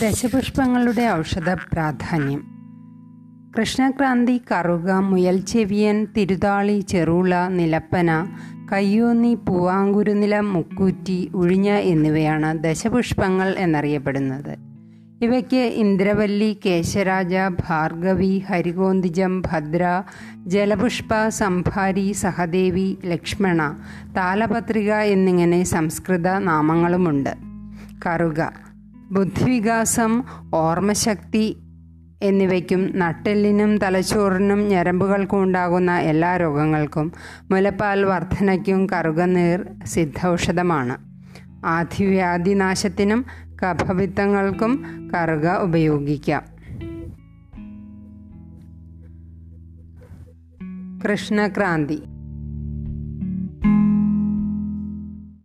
ദശപുഷ്പങ്ങളുടെ ഔഷധ പ്രാധാന്യം കൃഷ്ണക്രാന്തി കറുക മുയൽച്ചെവിയൻ തിരുതാളി ചെറുള നിലപ്പന കയ്യോന്നി പൂവാങ്കുരുനില മുക്കൂറ്റി ഉഴിഞ്ഞ എന്നിവയാണ് ദശപുഷ്പങ്ങൾ എന്നറിയപ്പെടുന്നത്. ഇവയ്ക്ക് ഇന്ദ്രവല്ലി കേശരാജ ഭാർഗവി ഹരികോന്തിജം ഭദ്ര ജലപുഷ്പ സംഭാരി സഹദേവി ലക്ഷ്മണ താലപത്രിക എന്നിങ്ങനെ സംസ്കൃത നാമങ്ങളുമുണ്ട്. കറുക. ബുദ്ധിവികാസം ഓർമ്മശക്തി എന്നിവയ്ക്കും നട്ടെല്ലിനും തലച്ചോറിനും ഞരമ്പുകൾക്കും ഉണ്ടാകുന്ന എല്ലാ രോഗങ്ങൾക്കും മുലപ്പാൽ വർധനയ്ക്കും കറുകനീർ സിദ്ധൌഷധമാണ്. ആധിവ്യാധിനാശത്തിനും കഫപിത്തങ്ങൾക്കും കറുക ഉപയോഗിക്കാം. കൃഷ്ണക്രാന്തി